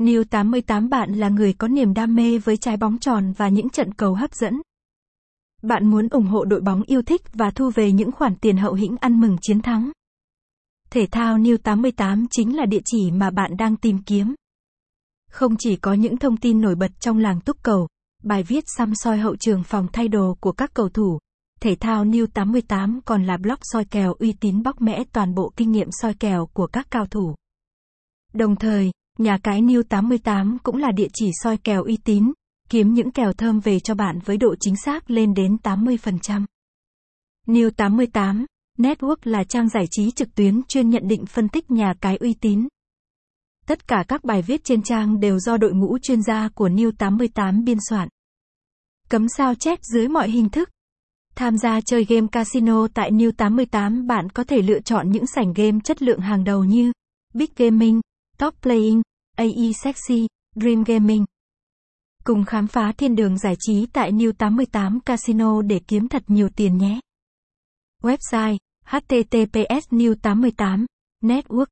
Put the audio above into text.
New 88 bạn là người có niềm đam mê với trái bóng tròn và những trận cầu hấp dẫn. Bạn muốn ủng hộ đội bóng yêu thích và thu về những khoản tiền hậu hĩnh ăn mừng chiến thắng. Thể thao New 88 chính là địa chỉ mà bạn đang tìm kiếm. Không chỉ có những thông tin nổi bật trong làng túc cầu, bài viết xăm soi hậu trường phòng thay đồ của các cầu thủ, thể thao New 88 còn là blog soi kèo uy tín bóc mẽ toàn bộ kinh nghiệm soi kèo của các cao thủ. Đồng thời, nhà cái New 88 cũng là địa chỉ soi kèo uy tín, kiếm những kèo thơm về cho bạn với độ chính xác lên đến 80%. New 88 Network là trang giải trí trực tuyến chuyên nhận định phân tích nhà cái uy tín. Tất cả các bài viết trên trang đều do đội ngũ chuyên gia của New 88 biên soạn. Cấm sao chép dưới mọi hình thức. Tham gia chơi game casino tại New 88 bạn có thể lựa chọn những sảnh game chất lượng hàng đầu như Big Gaming, Top Playing, AE Sexy, Dream Gaming. Cùng khám phá thiên đường giải trí tại New 88 Casino để kiếm thật nhiều tiền nhé. Website https new 88 network